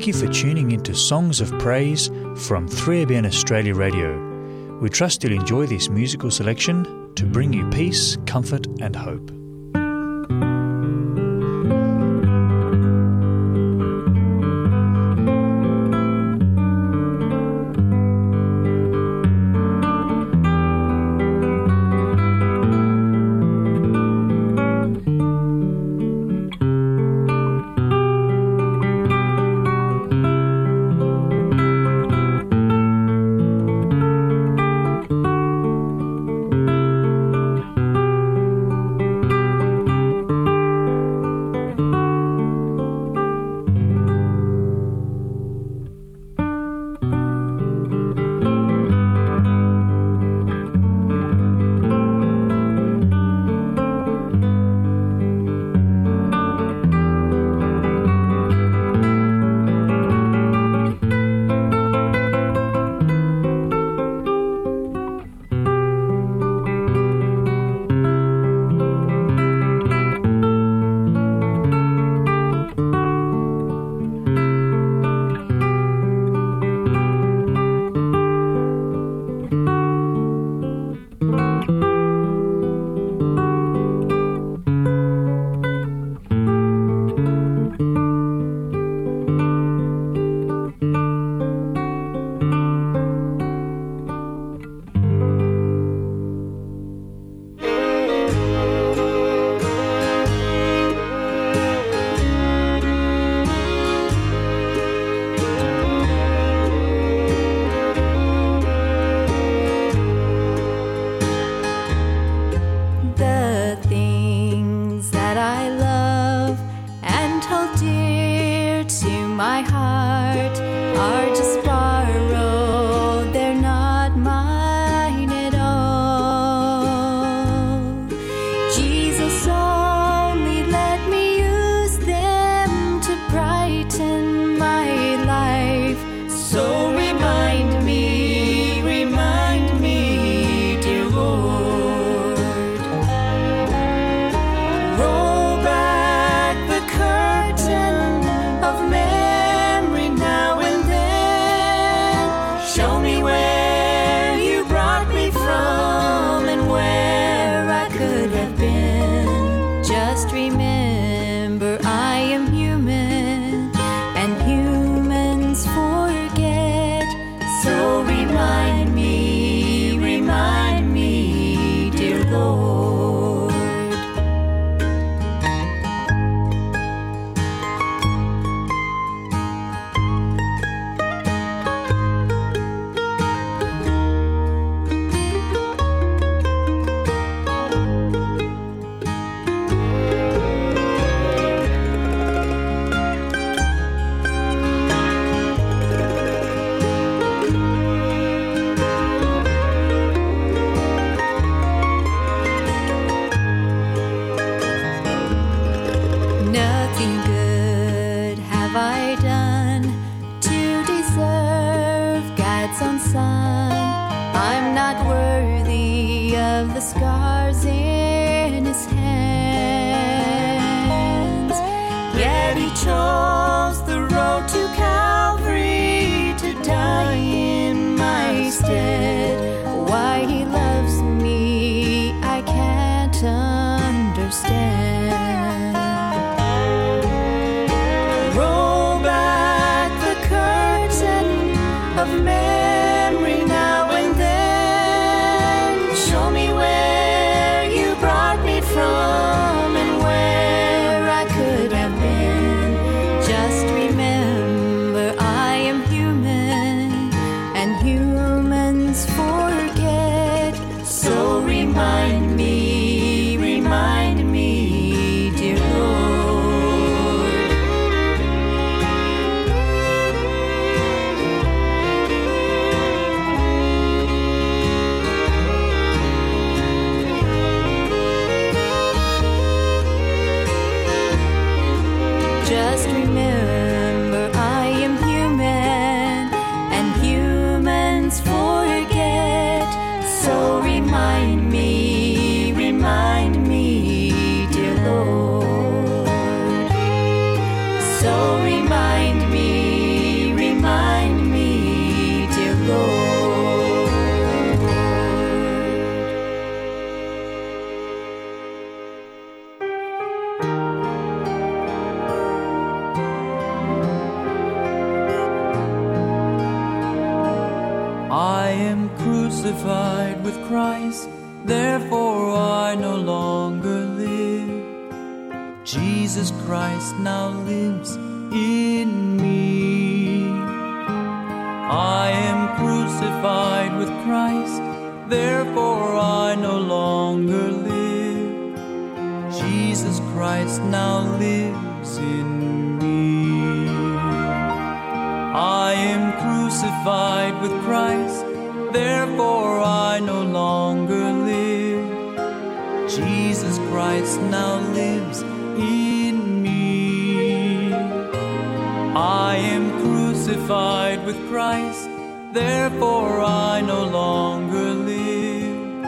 Thank you for tuning into Songs of Praise from 3ABN Australia Radio. We trust you'll enjoy this musical selection to bring you peace, comfort, and hope. Christ, therefore I no longer live.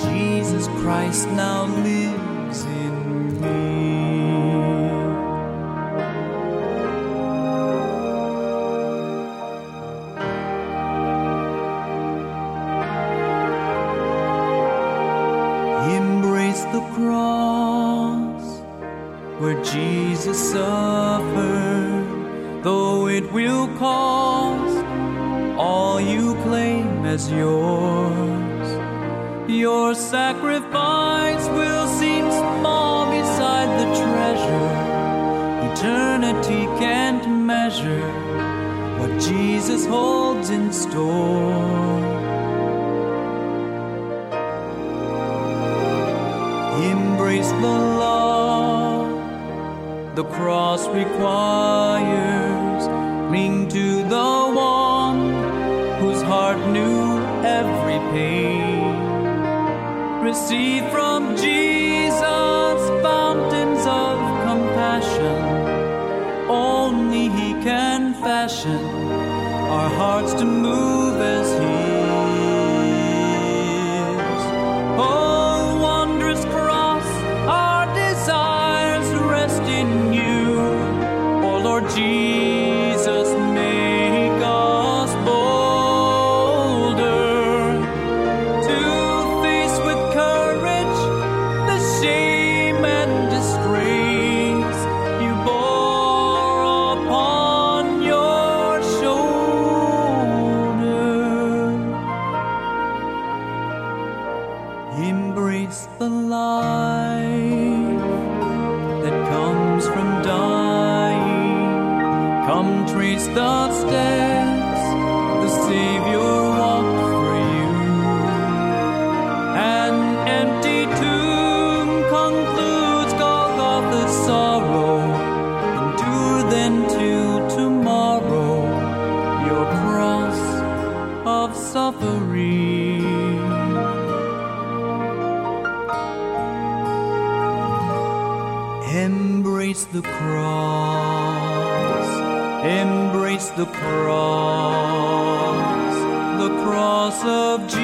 Jesus Christ now. our hearts to move. the cross, the cross of Jesus.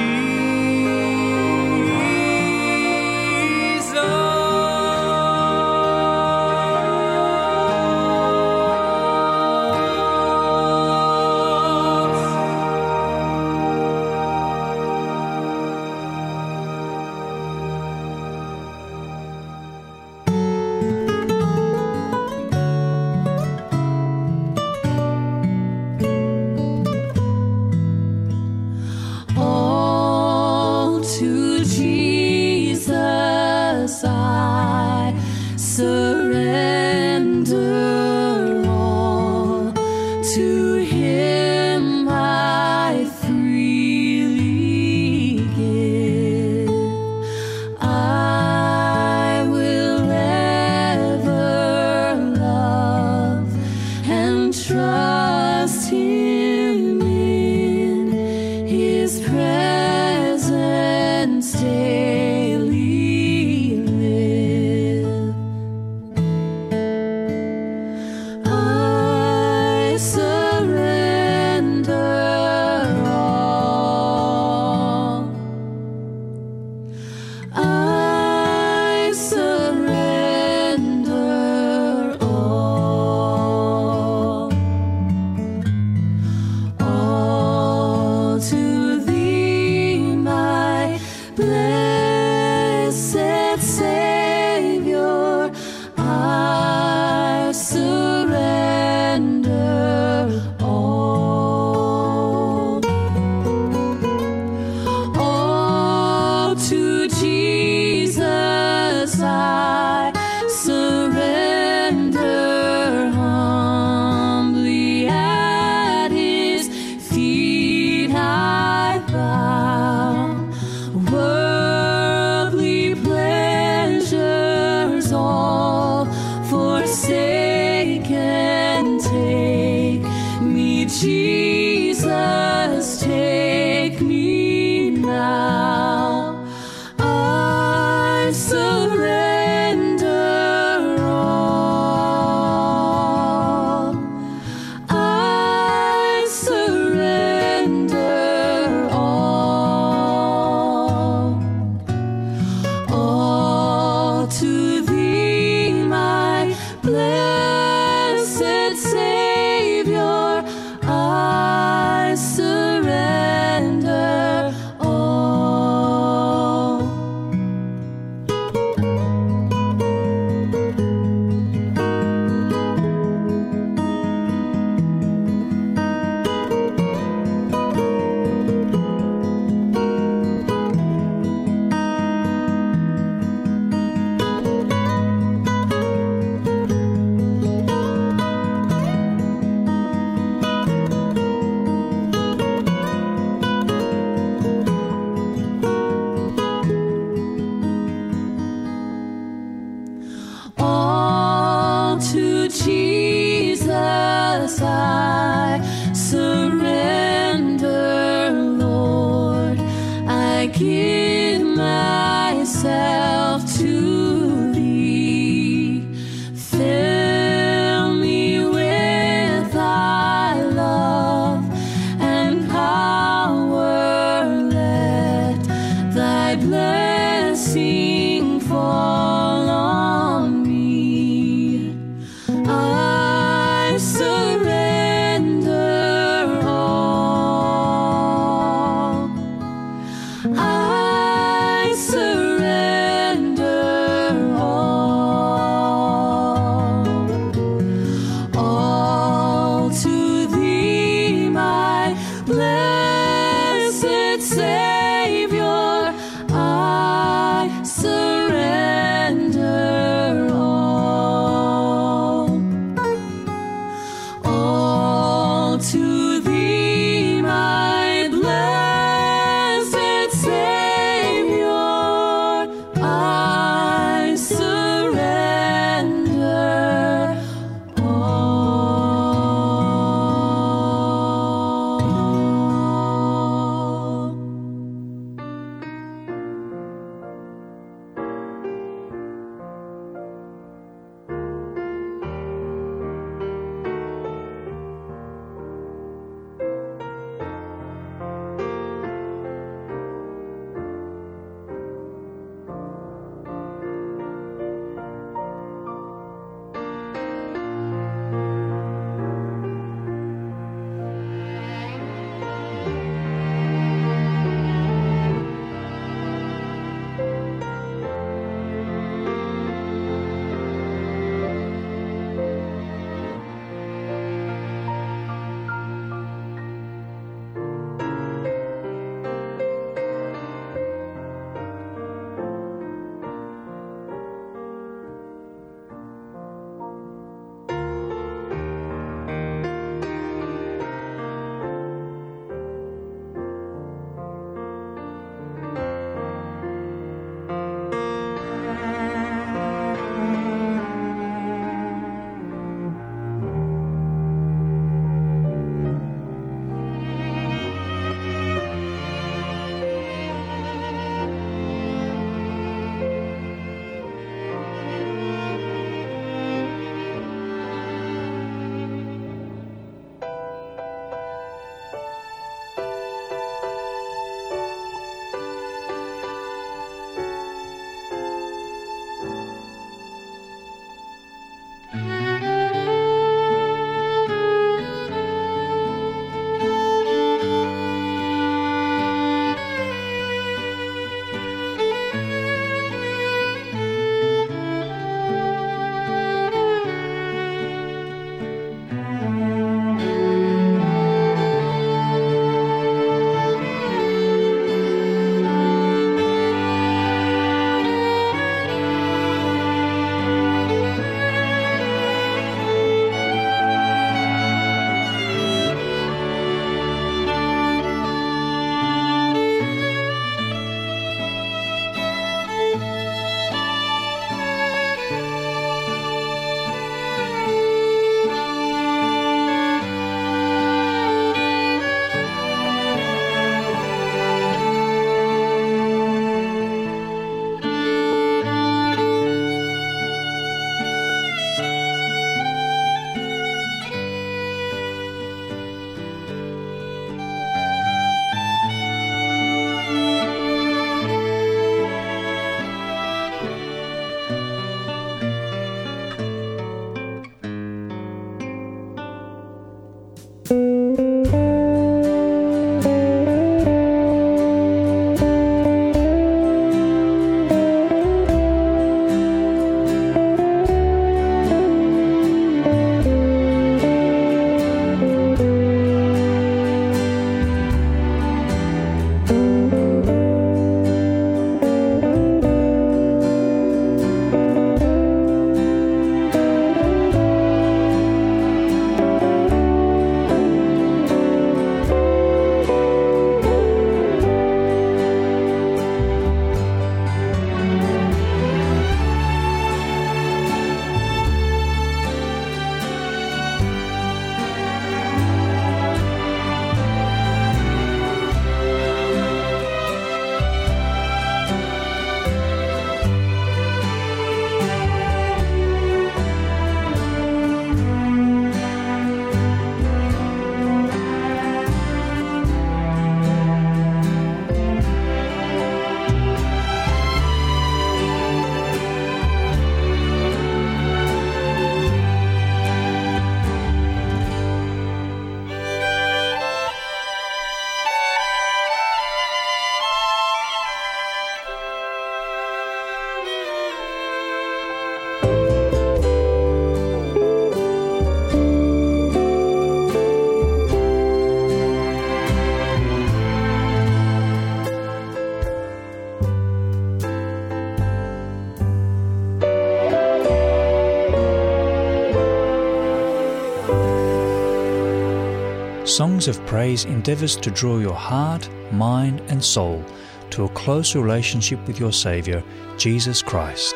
Songs of Praise endeavours to draw your heart, mind, and soul to a close relationship with your Saviour, Jesus Christ.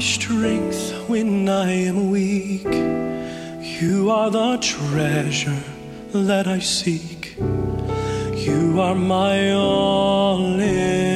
strength when I am weak. You are the treasure that I seek. You are my all in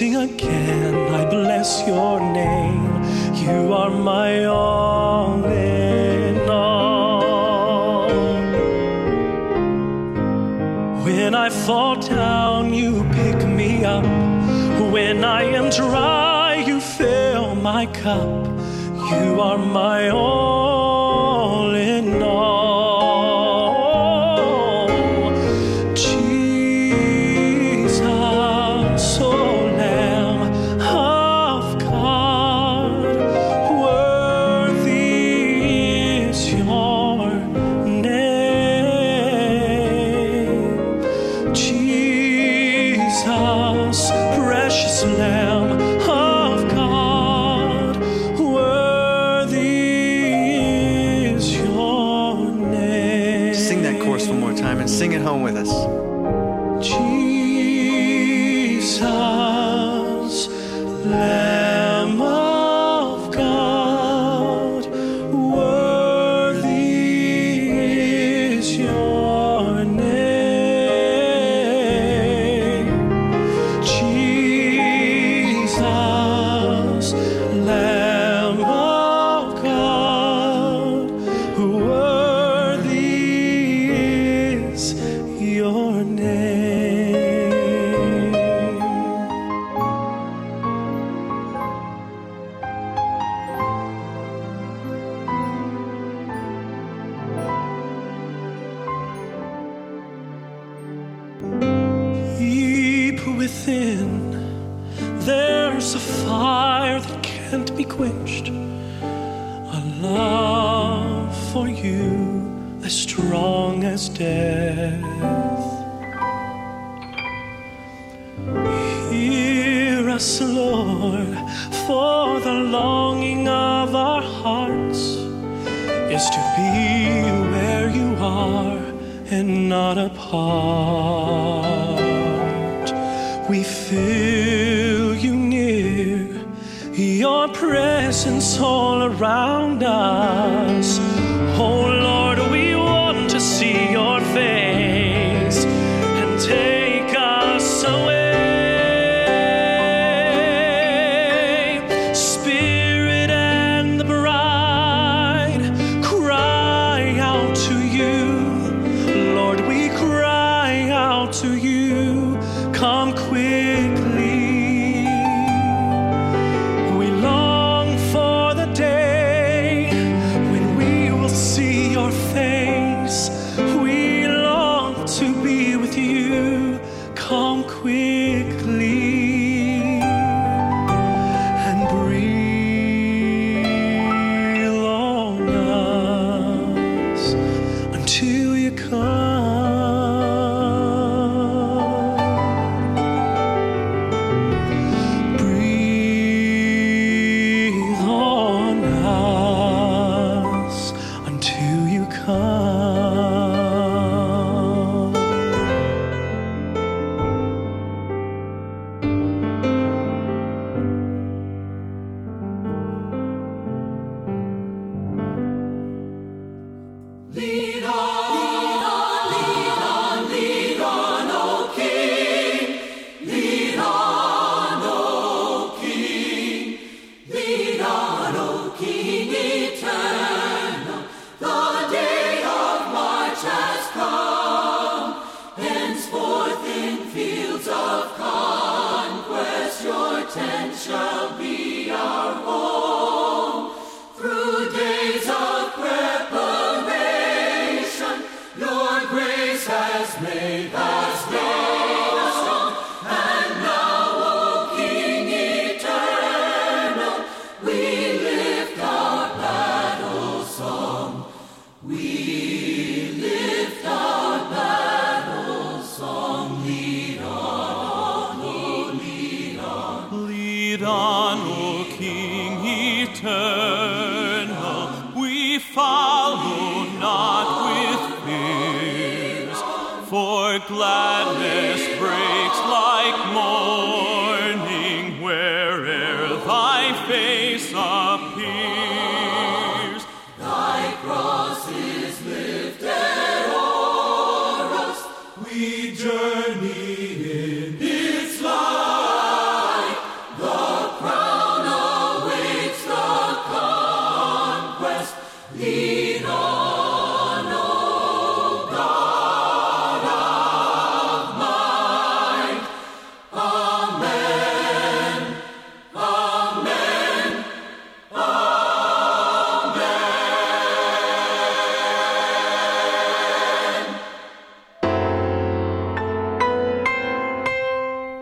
sing again. I bless your name. You are my all in all. When I fall down, you pick me up. When I am dry, you fill my cup. You are my all. sing at home with us.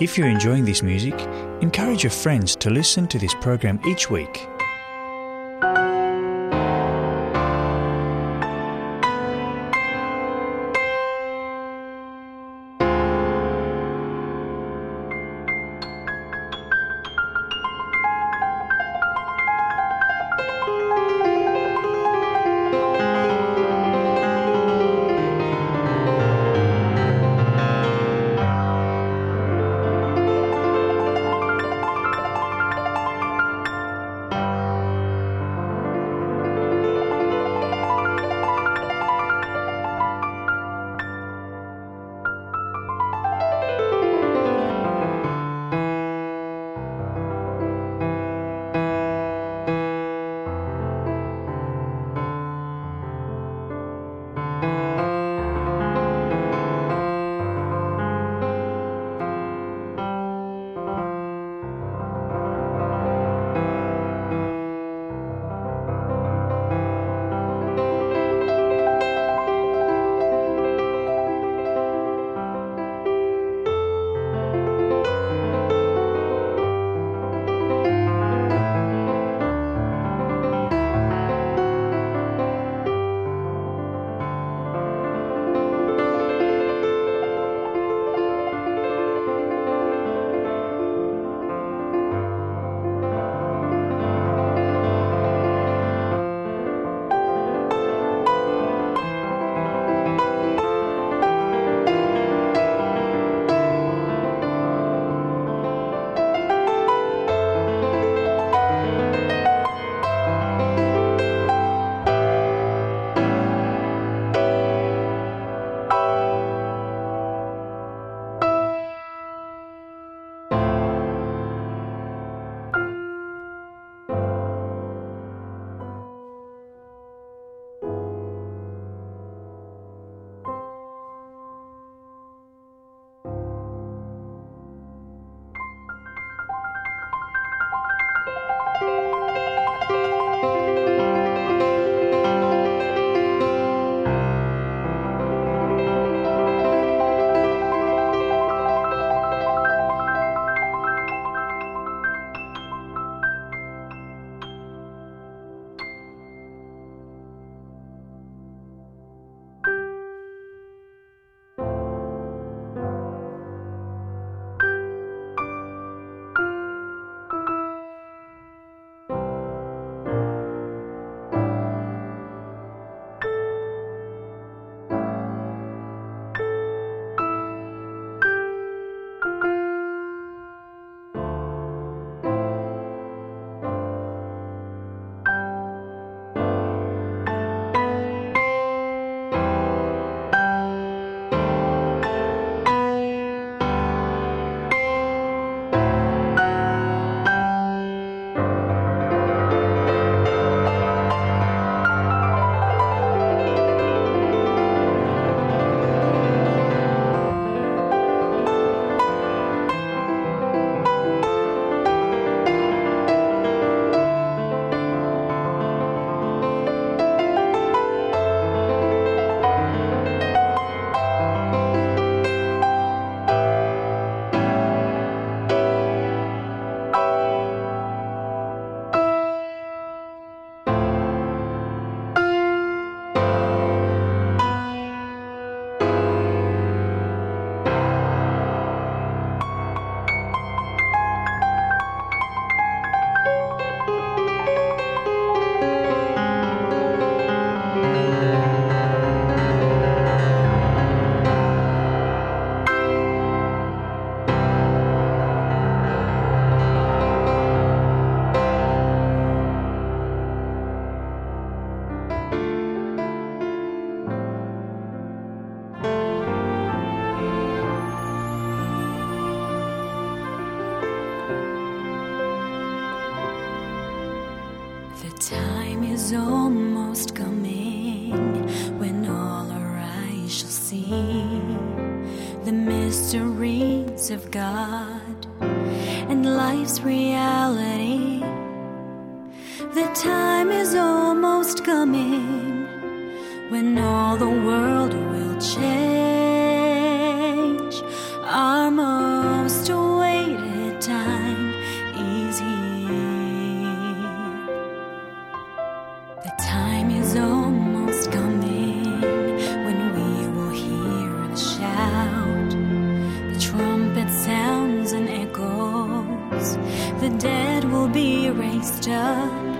If you're enjoying this music, encourage your friends to listen to this program each week. Raised up.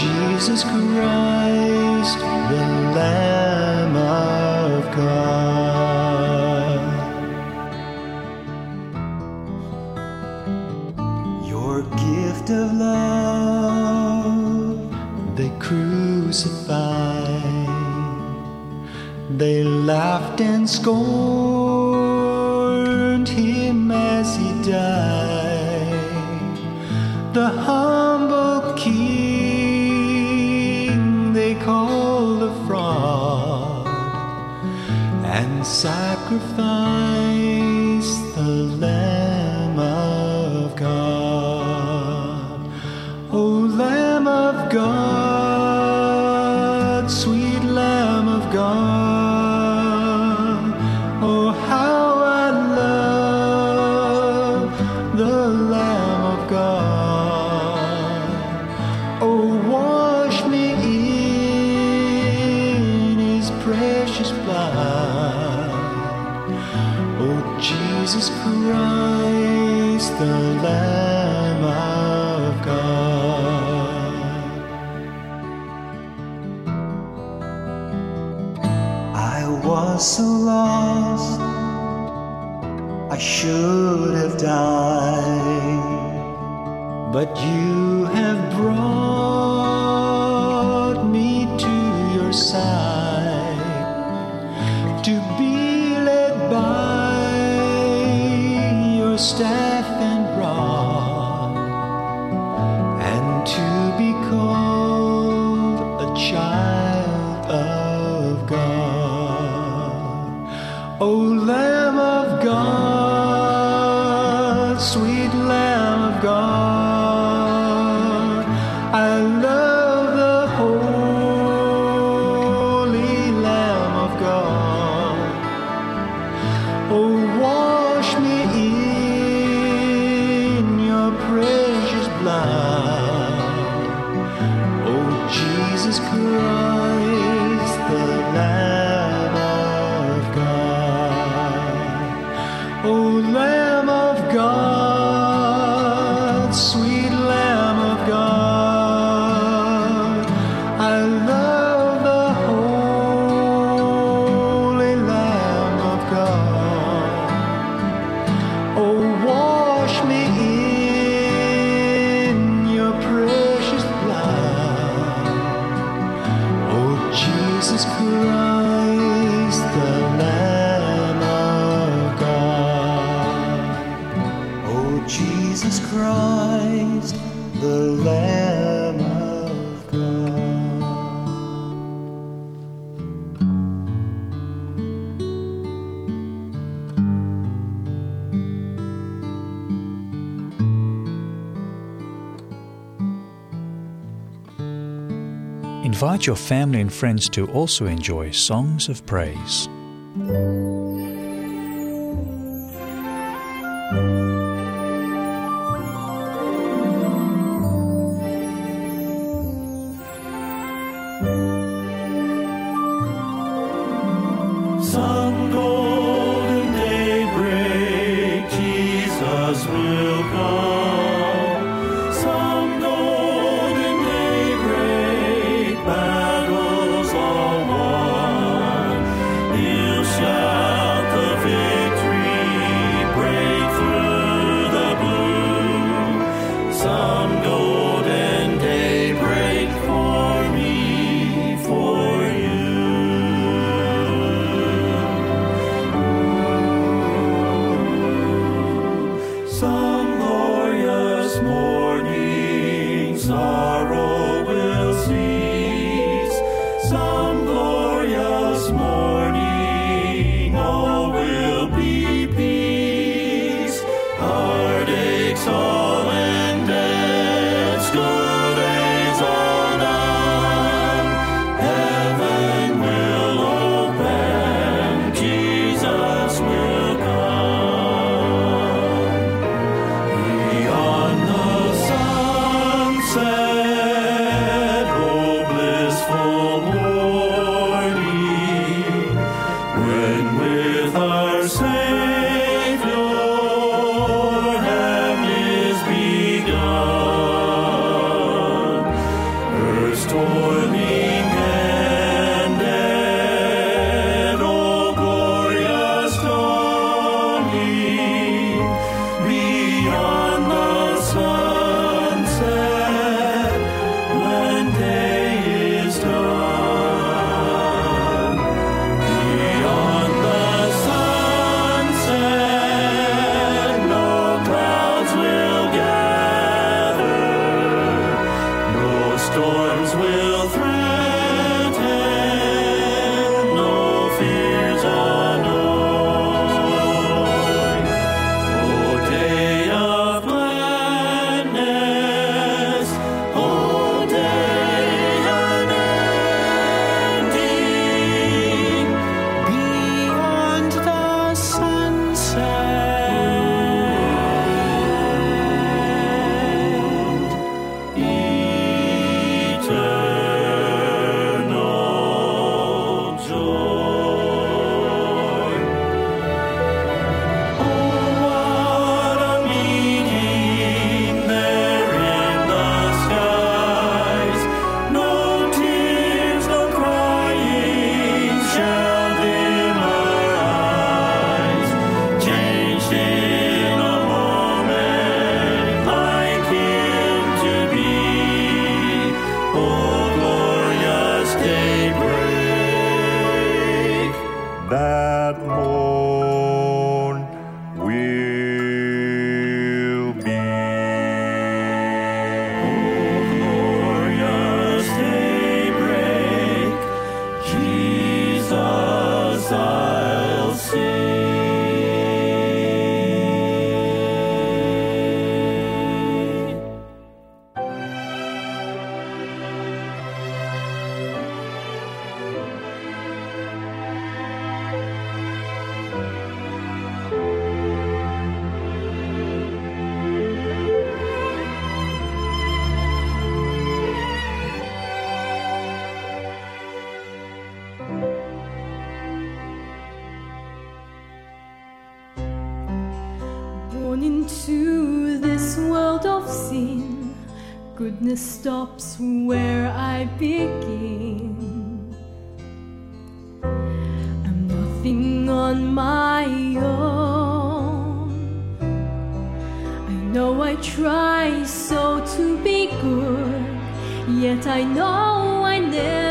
Jesus Christ, the Lamb of God. Your gift of love, they crucified, they laughed and scorned. sacrifice. sweet. Invite your family and friends to also enjoy Songs of Praise. Into this world of sin, goodness stops where I begin. I'm nothing on my own. I know I try so to be good, yet I know I never.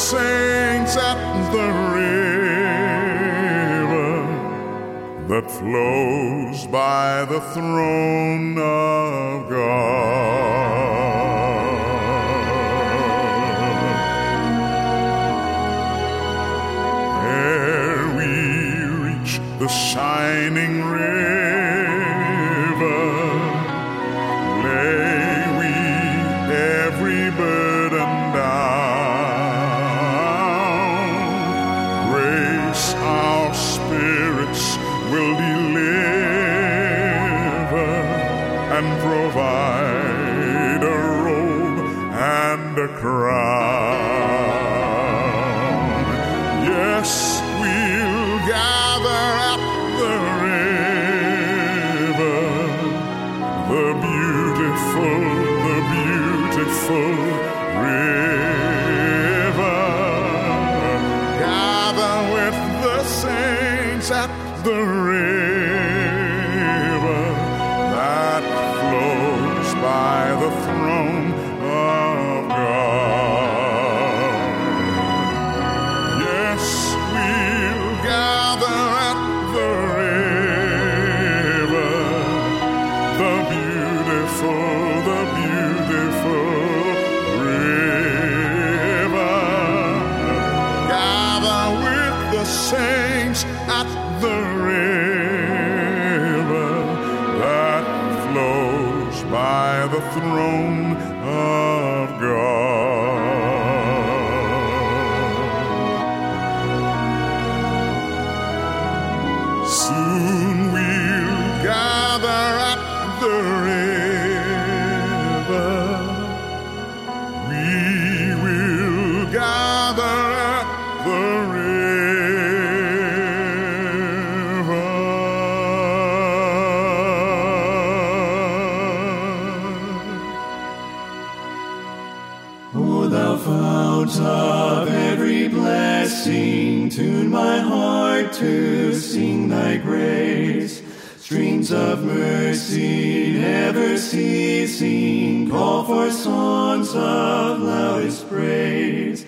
Saints at the river that flows by the throne of God. Ere we reach the shining river, grace. Streams of mercy never ceasing, call for songs of loudest praise.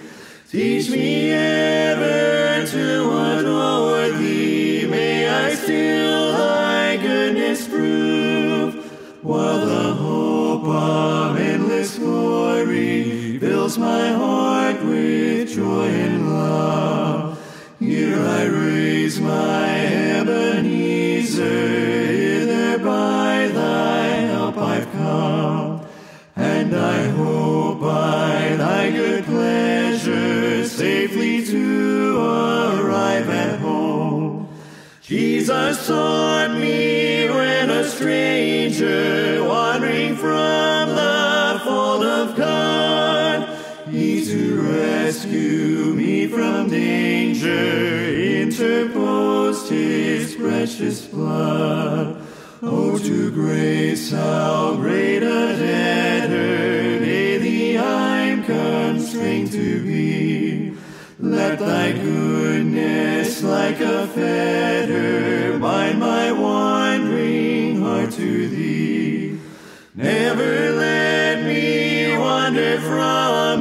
Teach me ever to adore thee, may I still thy goodness prove, while the hope of endless glory fills my heart sought me when a stranger wandering from the fold of God. He to rescue me from danger interposed his precious blood. Oh, to grace how great a debtor daily I'm constrained to be. Let thy goodness like a fetter my wandering heart to thee. Never let me wander from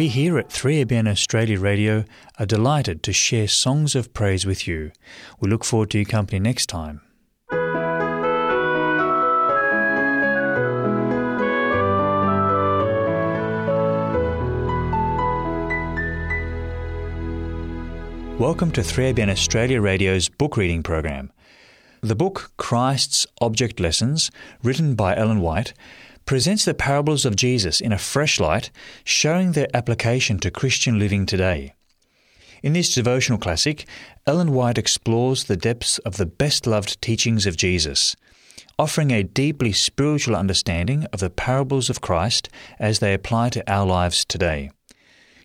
We here at 3ABN Australia Radio are delighted to share songs of praise with you. We look forward to your company next time. Welcome to 3ABN Australia Radio's book reading program. The book Christ's Object Lessons, written by Ellen White, presents the parables of Jesus in a fresh light, showing their application to Christian living today. In this devotional classic, Ellen White explores the depths of the best loved teachings of Jesus, offering a deeply spiritual understanding of the parables of Christ as they apply to our lives today.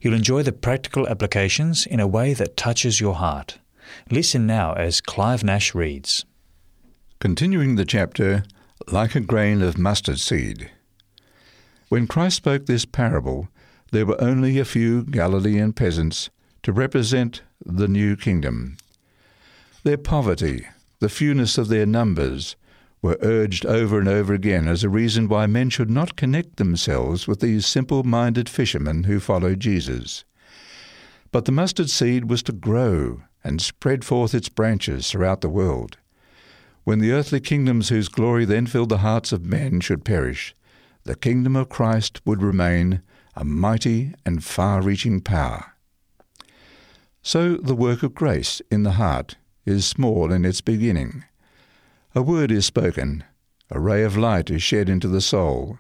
You'll enjoy the practical applications in a way that touches your heart. Listen now as Clive Nash reads. Continuing the chapter, like a grain of mustard seed. When Christ spoke this parable, there were only a few Galilean peasants to represent the new kingdom. Their poverty, the fewness of their numbers, were urged over and over again as a reason why men should not connect themselves with these simple minded fishermen who followed Jesus. But the mustard seed was to grow and spread forth its branches throughout the world. When the earthly kingdoms whose glory then filled the hearts of men should perish, the kingdom of Christ would remain a mighty and far reaching power. So the work of grace in the heart is small in its beginning. A word is spoken, a ray of light is shed into the soul,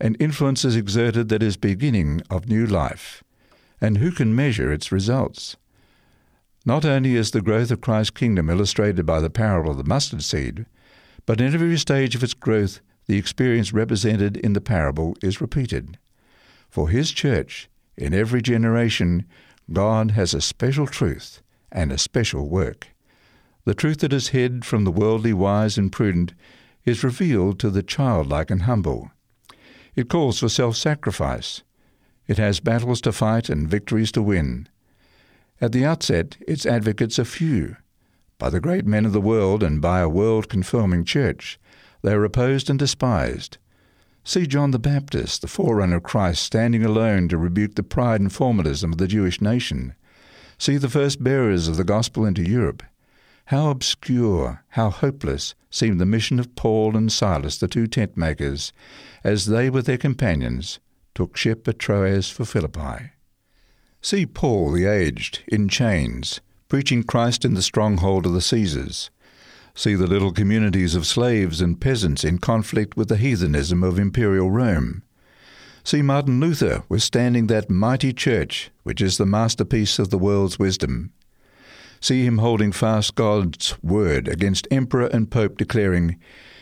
an influence is exerted that is beginning of new life. And who can measure its results? Not only is the growth of Christ's kingdom illustrated by the parable of the mustard seed, but in every stage of its growth the experience represented in the parable is repeated. For His church, in every generation, God has a special truth and a special work. The truth that is hid from the worldly wise and prudent is revealed to the childlike and humble. It calls for self sacrifice. It has battles to fight and victories to win. At the outset, its advocates are few. By the great men of the world and by a world confirming church, they are opposed and despised. See John the Baptist, the forerunner of Christ, standing alone to rebuke the pride and formalism of the Jewish nation. See the first bearers of the gospel into Europe. How obscure, how hopeless seemed the mission of Paul and Silas, the two tent makers, as they with their companions took ship at Troas for Philippi. See Paul the aged, in chains, preaching Christ in the stronghold of the Caesars. See the little communities of slaves and peasants in conflict with the heathenism of imperial Rome. See Martin Luther withstanding that mighty church which is the masterpiece of the world's wisdom. See him holding fast God's word against emperor and pope, declaring,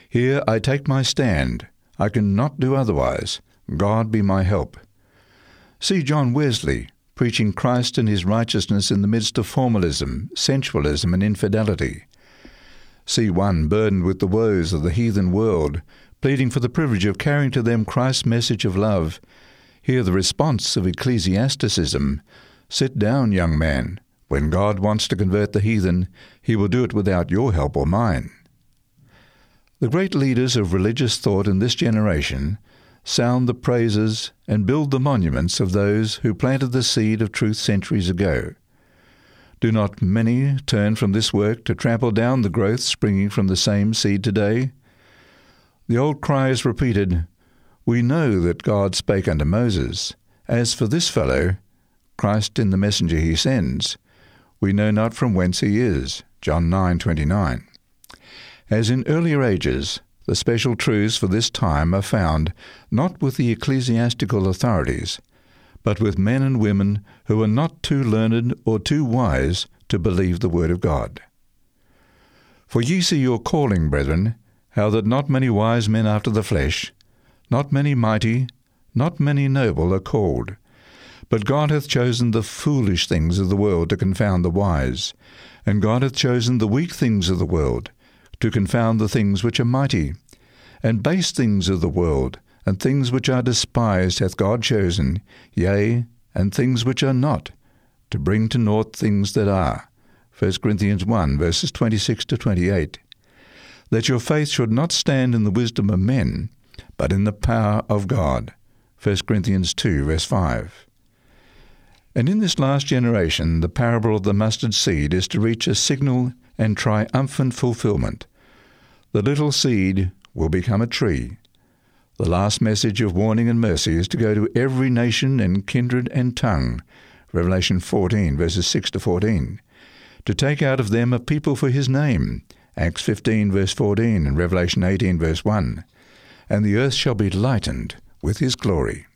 Here I take my stand. I can not do otherwise. God be my help. See John Wesley preaching Christ and his righteousness in the midst of formalism, sensualism, and infidelity. See one burdened with the woes of the heathen world, pleading for the privilege of carrying to them Christ's message of love. Hear the response of ecclesiasticism Sit down, young man. When God wants to convert the heathen, he will do it without your help or mine. The great leaders of religious thought in this generation sound the praises and build the monuments of those who planted the seed of truth centuries ago. Do not many turn from this work to trample down the growth springing from the same seed today? The old cry is repeated We know that God spake unto Moses. As for this fellow, Christ in the messenger he sends, we know not from whence he is. John 9:29. As in earlier ages, the special truths for this time are found not with the ecclesiastical authorities, but with men and women who are not too learned or too wise to believe the word of God. For ye see your calling, brethren, how that not many wise men after the flesh, not many mighty, not many noble are called. But God hath chosen the foolish things of the world to confound the wise, and God hath chosen the weak things of the world to confound the things which are mighty, and base things of the world, and things which are despised hath God chosen, yea, and things which are not, to bring to naught things that are. 1 Corinthians 1, verses 26 to 28. That your faith should not stand in the wisdom of men, but in the power of God. 1 Corinthians 2, verse 5. And in this last generation, the parable of the mustard seed is to reach a signal and triumphant fulfillment. The little seed will become a tree. The last message of warning and mercy is to go to every nation and kindred and tongue, Revelation 14, verses 6 to 14, to take out of them a people for his name, Acts 15, verse 14, and Revelation 18, verse 1, and the earth shall be lightened with his glory.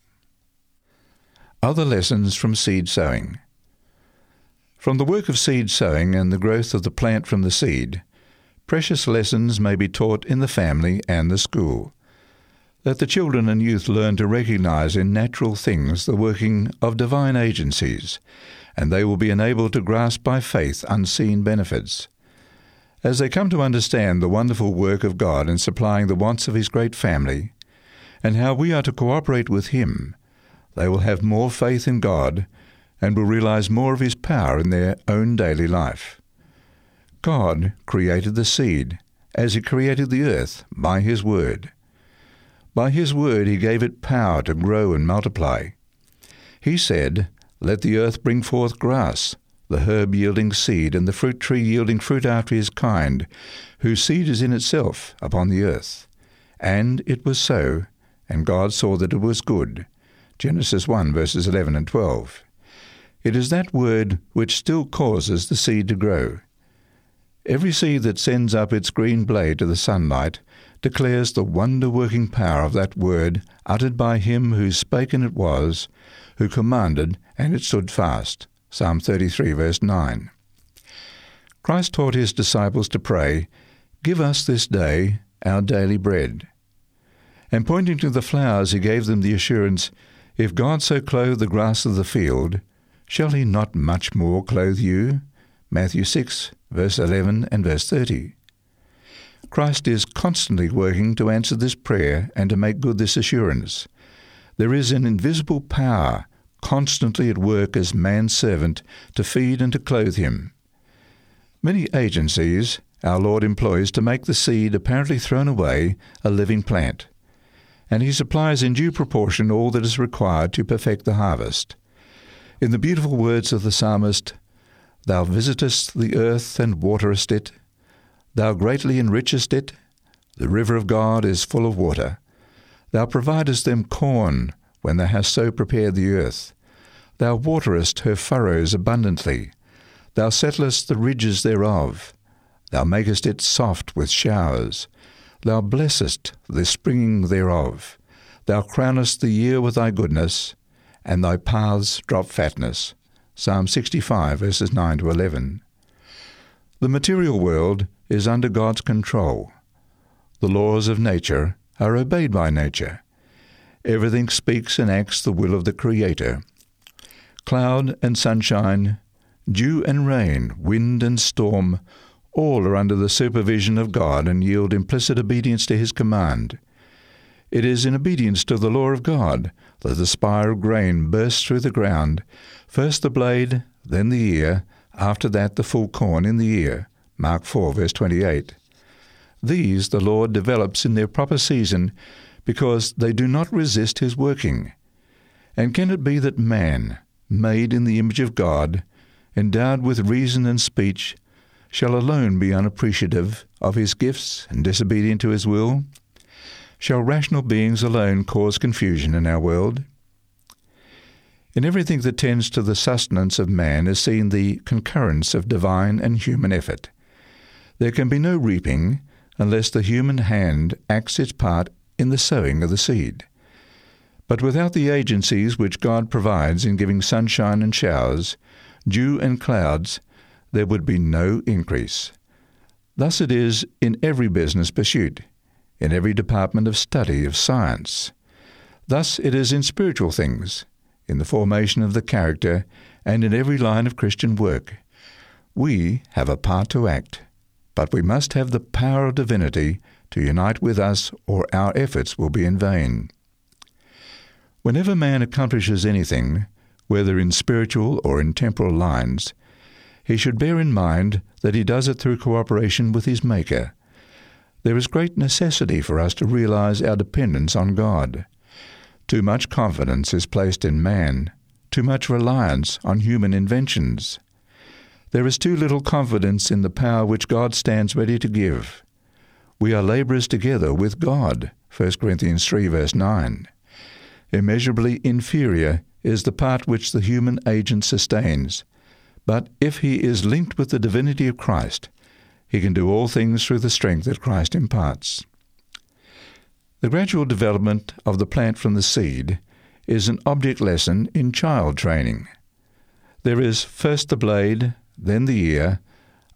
Other lessons from seed sowing. From the work of seed sowing and the growth of the plant from the seed, precious lessons may be taught in the family and the school. Let the children and youth learn to recognize in natural things the working of divine agencies, and they will be enabled to grasp by faith unseen benefits. As they come to understand the wonderful work of God in supplying the wants of His great family, and how we are to cooperate with Him, they will have more faith in God and will realize more of His power in their own daily life. God created the seed, as He created the earth, by His Word. By His Word He gave it power to grow and multiply. He said, Let the earth bring forth grass, the herb yielding seed, and the fruit tree yielding fruit after his kind, whose seed is in itself upon the earth. And it was so, and God saw that it was good. Genesis 1, verses 11 and 12. It is that word which still causes the seed to grow. Every seed that sends up its green blade to the sunlight declares the wonder working power of that word uttered by him who spake and it was, who commanded and it stood fast. Psalm 33, verse 9. Christ taught his disciples to pray, Give us this day our daily bread. And pointing to the flowers, he gave them the assurance, If God so clothe the grass of the field, shall he not much more clothe you? Matthew 6, verse 11 and verse 30. Christ is constantly working to answer this prayer and to make good this assurance. There is an invisible power constantly at work as man's servant to feed and to clothe him. Many agencies our Lord employs to make the seed apparently thrown away a living plant, and he supplies in due proportion all that is required to perfect the harvest. In the beautiful words of the psalmist, Thou visitest the earth and waterest it, Thou greatly enrichest it, the river of God is full of water. Thou providest them corn when thou hast so prepared the earth. Thou waterest her furrows abundantly. Thou settlest the ridges thereof. Thou makest it soft with showers. Thou blessest the springing thereof. Thou crownest the year with thy goodness, and thy paths drop fatness. Psalm 65, verses 9 to 11. The material world is under God's control. The laws of nature are obeyed by nature. Everything speaks and acts the will of the Creator. Cloud and sunshine, dew and rain, wind and storm, all are under the supervision of God and yield implicit obedience to His command. It is in obedience to the law of God that the spire of grain bursts through the ground, first the blade, then the ear, after that the full corn in the ear. Mark 4, verse 28. These the Lord develops in their proper season because they do not resist His working. And can it be that man, made in the image of God, endowed with reason and speech, shall alone be unappreciative of His gifts and disobedient to His will? Shall rational beings alone cause confusion in our world? In everything that tends to the sustenance of man is seen the concurrence of divine and human effort. There can be no reaping unless the human hand acts its part in the sowing of the seed. But without the agencies which God provides in giving sunshine and showers, dew and clouds, there would be no increase. Thus it is in every business pursuit, in every department of study of science. Thus it is in spiritual things, in the formation of the character, and in every line of Christian work. We have a part to act, but we must have the power of divinity to unite with us, or our efforts will be in vain. Whenever man accomplishes anything, whether in spiritual or in temporal lines, he should bear in mind that he does it through cooperation with his Maker. There is great necessity for us to realize our dependence on God. Too much confidence is placed in man, too much reliance on human inventions. There is too little confidence in the power which God stands ready to give. We are labourers together with God. 1 Corinthians 3 verse 9. Immeasurably inferior is the part which the human agent sustains, but if he is linked with the divinity of Christ, he can do all things through the strength that Christ imparts. The gradual development of the plant from the seed is an object lesson in child training. There is first the blade, then the ear,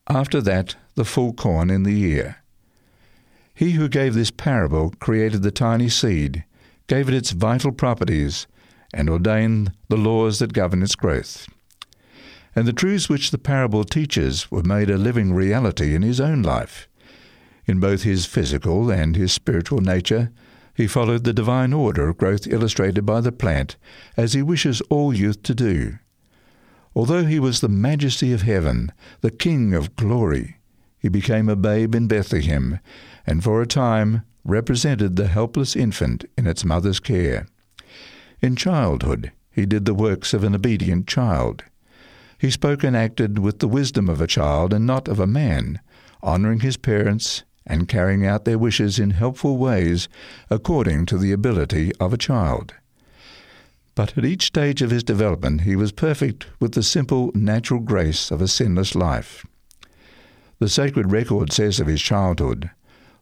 after that the full corn in the ear. He who gave this parable created the tiny seed, gave it its vital properties, and ordained the laws that govern its growth. And the truths which the parable teaches were made a living reality in his own life. In both his physical and his spiritual nature, he followed the divine order of growth illustrated by the plant, as he wishes all youth to do. Although he was the majesty of heaven, the King of glory, he became a babe in Bethlehem, and for a time represented the helpless infant in its mother's care. In childhood, he did the works of an obedient child. He spoke and acted with the wisdom of a child and not of a man, honouring his parents and carrying out their wishes in helpful ways according to the ability of a child. But at each stage of his development he was perfect with the simple natural grace of a sinless life. The sacred record says of his childhood,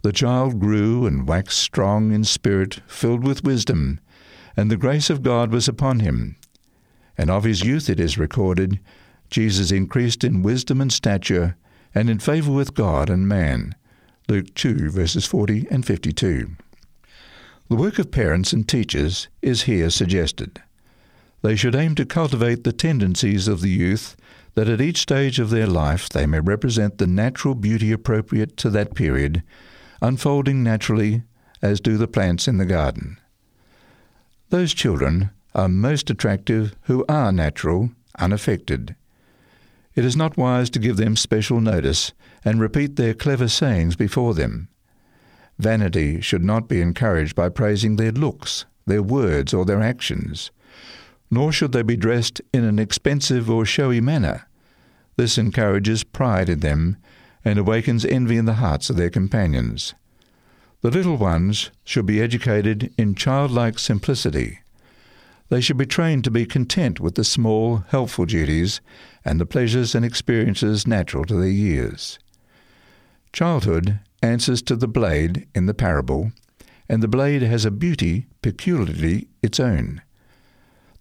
The child grew and waxed strong in spirit, filled with wisdom, and the grace of God was upon him. And of his youth it is recorded, Jesus increased in wisdom and stature, and in favour with God and man. Luke 2, verses 40 and 52. The work of parents and teachers is here suggested. They should aim to cultivate the tendencies of the youth that at each stage of their life they may represent the natural beauty appropriate to that period, unfolding naturally as do the plants in the garden. Those children are most attractive who are natural, unaffected. It is not wise to give them special notice and repeat their clever sayings before them. Vanity should not be encouraged by praising their looks, their words, or their actions. Nor should they be dressed in an expensive or showy manner. This encourages pride in them and awakens envy in the hearts of their companions. The little ones should be educated in childlike simplicity. They should be trained to be content with the small, helpful duties and the pleasures and experiences natural to their years. Childhood answers to the blade in the parable, and the blade has a beauty peculiarly its own.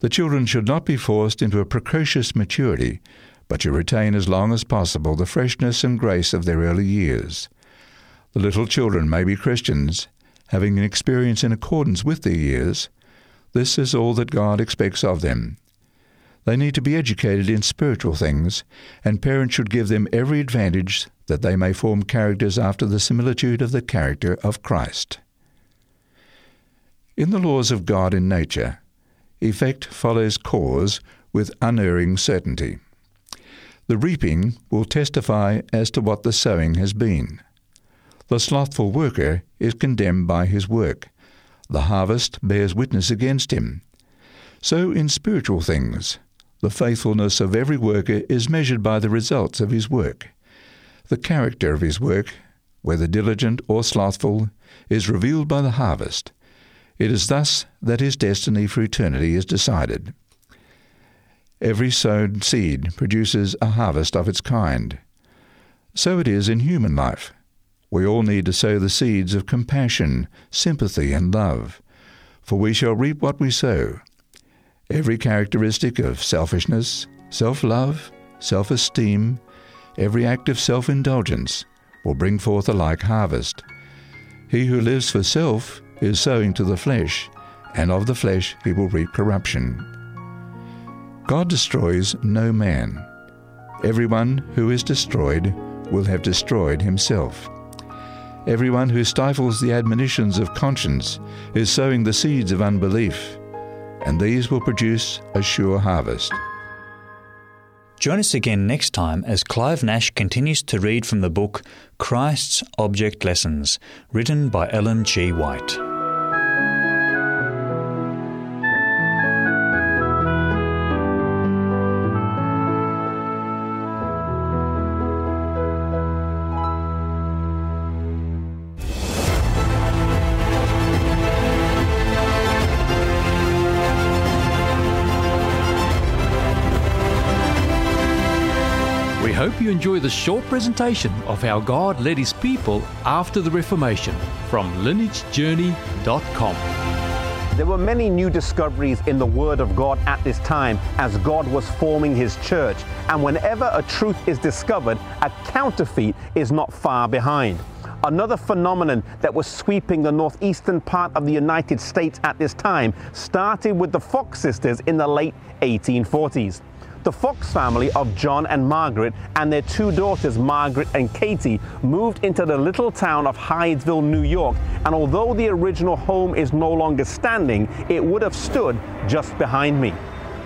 The children should not be forced into a precocious maturity, but should retain as long as possible the freshness and grace of their early years. The little children may be Christians, having an experience in accordance with their years. This is all that God expects of them. They need to be educated in spiritual things, and parents should give them every advantage that they may form characters after the similitude of the character of Christ. In the laws of God in nature, effect follows cause with unerring certainty. The reaping will testify as to what the sowing has been. The slothful worker is condemned by his work. The harvest bears witness against him. So in spiritual things, the faithfulness of every worker is measured by the results of his work. The character of his work, whether diligent or slothful, is revealed by the harvest. It is thus that his destiny for eternity is decided. Every sown seed produces a harvest of its kind. So it is in human life. We all need to sow the seeds of compassion, sympathy, and love, for we shall reap what we sow. Every characteristic of selfishness, self love, self esteem, every act of self indulgence will bring forth a like harvest. He who lives for self is sowing to the flesh, and of the flesh he will reap corruption. God destroys no man. Everyone who is destroyed will have destroyed himself. Everyone who stifles the admonitions of conscience is sowing the seeds of unbelief, and these will produce a sure harvest. Join us again next time as Clive Nash continues to read from the book Christ's Object Lessons, written by Ellen G. White. You enjoy the short presentation of how God led his people after the Reformation from lineagejourney.com. There were many new discoveries in the Word of God at this time as God was forming His church. And whenever a truth is discovered, a counterfeit is not far behind. Another phenomenon that was sweeping the northeastern part of the United States at this time started with the Fox sisters in the late 1840s. The Fox family of John and Margaret and their two daughters, Margaret and Katie, moved into the little town of Hydesville, New York. And although the original home is no longer standing, it would have stood just behind me.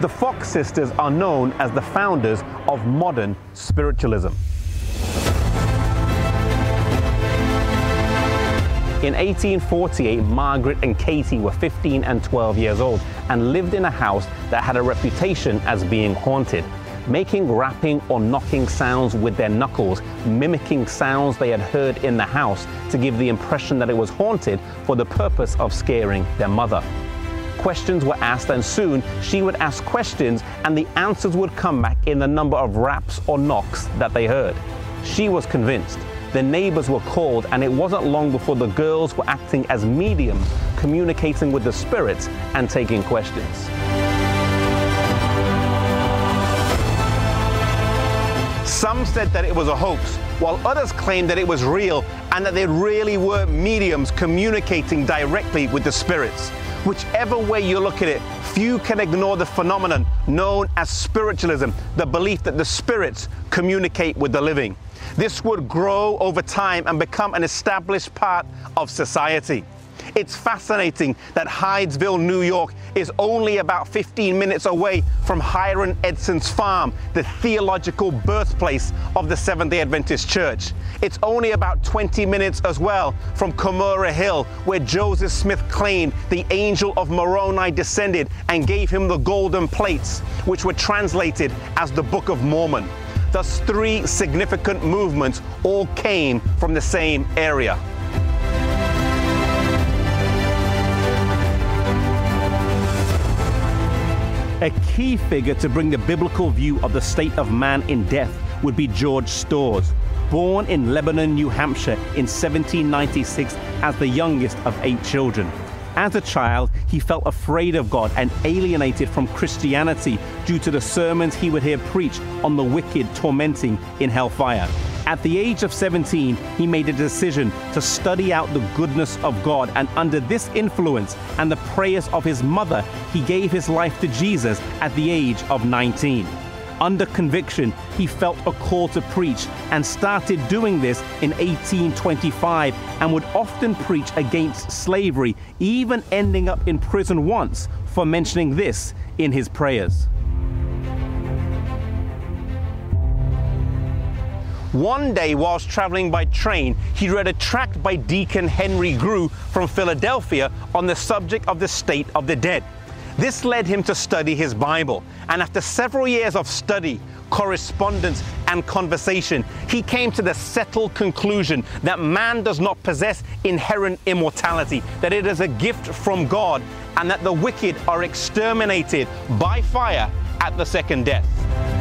The Fox sisters are known as the founders of modern spiritualism. In 1848, Margaret and Katie were 15 and 12 years old and lived in a house that had a reputation as being haunted, making rapping or knocking sounds with their knuckles, mimicking sounds they had heard in the house to give the impression that it was haunted for the purpose of scaring their mother. Questions were asked, and soon she would ask questions, and the answers would come back in the number of raps or knocks that they heard. She was convinced the neighbors were called, and it wasn't long before the girls were acting as mediums, communicating with the spirits and taking questions. Some said that it was a hoax, while others claimed that it was real and that they really were mediums communicating directly with the spirits. Whichever way you look at it, few can ignore the phenomenon known as spiritualism, the belief that the spirits communicate with the living. This would grow over time and become an established part of society. It's fascinating that Hydesville, New York is only about 15 minutes away from Hiram Edson's farm, the theological birthplace of the Seventh day Adventist Church. It's only about 20 minutes as well from Cumorah Hill, where Joseph Smith claimed the angel of Moroni descended and gave him the golden plates, which were translated as the Book of Mormon. Thus, three significant movements all came from the same area. A key figure to bring the biblical view of the state of man in death would be George Storrs, born in Lebanon, New Hampshire in 1796 as the youngest of eight children. As a child, he felt afraid of God and alienated from Christianity due to the sermons he would hear preached on the wicked tormenting in hellfire. At the age of 17, he made a decision to study out the goodness of God, and under this influence and the prayers of his mother, he gave his life to Jesus at the age of 19. Under conviction, he felt a call to preach and started doing this in 1825 and would often preach against slavery, even ending up in prison once for mentioning this in his prayers. One day, whilst traveling by train, he read a tract by Deacon Henry Grew from Philadelphia on the subject of the state of the dead. This led him to study his Bible, and after several years of study, correspondence, and conversation, he came to the settled conclusion that man does not possess inherent immortality, that it is a gift from God, and that the wicked are exterminated by fire at the second death.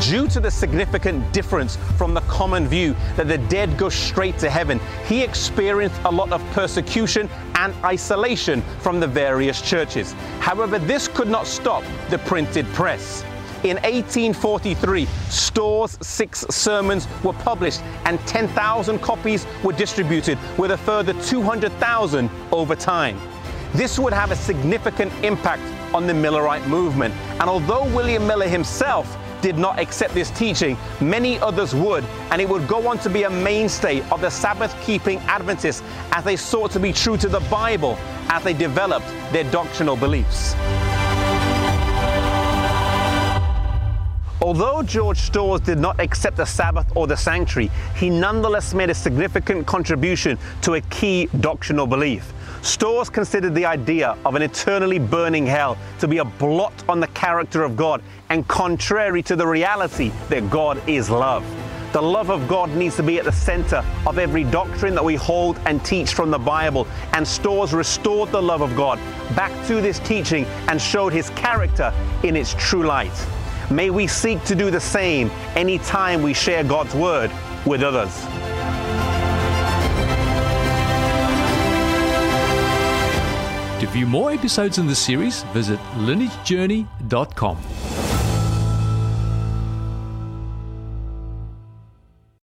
Due to the significant difference from the common view that the dead go straight to heaven, he experienced a lot of persecution and isolation from the various churches. However, this could not stop the printed press. In 1843, Storrs' six sermons were published and 10,000 copies were distributed, with a further 200,000 over time. This would have a significant impact on the Millerite movement. And although William Miller himself did not accept this teaching, many others would, and it would go on to be a mainstay of the Sabbath keeping Adventists as they sought to be true to the Bible as they developed their doctrinal beliefs. Although George Storrs did not accept the Sabbath or the sanctuary, he nonetheless made a significant contribution to a key doctrinal belief. Storrs considered the idea of an eternally burning hell to be a blot on the character of God and contrary to the reality that God is love. The love of God needs to be at the center of every doctrine that we hold and teach from the Bible. And Storrs restored the love of God back to this teaching and showed his character in its true light. May we seek to do the same anytime we share God's word with others. To view more episodes in the series, visit lineagejourney.com.